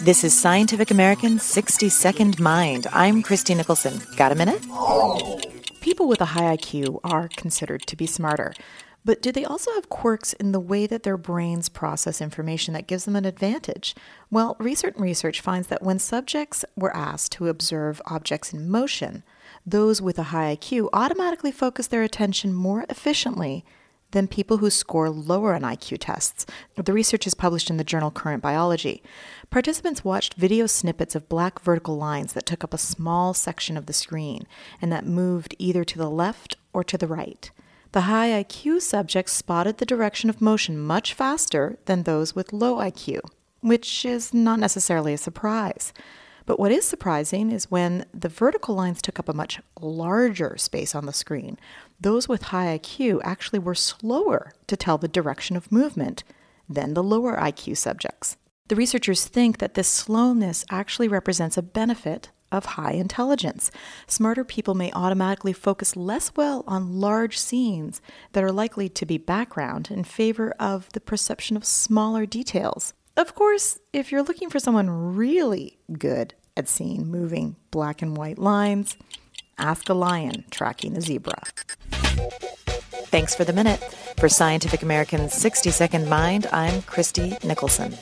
This is Scientific American's 60 Second Mind. I'm Christie Nicholson. Got a minute? People with a high IQ are considered to be smarter. But do they also have quirks in the way that their brains process information that gives them an advantage? Well, recent research finds that when subjects were asked to observe objects in motion, those with a high IQ automatically focus their attention more efficiently than people who score lower on IQ tests. The research is published in the journal Current Biology. Participants watched video snippets of black vertical lines that took up a small section of the screen and that moved either to the left or to the right. The high IQ subjects spotted the direction of motion much faster than those with low IQ, which is not necessarily a surprise. But what is surprising is when the vertical lines took up a much larger space on the screen, those with high IQ actually were slower to tell the direction of movement than the lower IQ subjects. The researchers think that this slowness actually represents a benefit of high intelligence. Smarter people may automatically focus less well on large scenes that are likely to be background in favor of the perception of smaller details. Of course, if you're looking for someone really good at seeing moving black and white lines, ask a lion tracking a zebra. Thanks for the minute. For Scientific American's 60 Second Mind, I'm Christie Nicholson.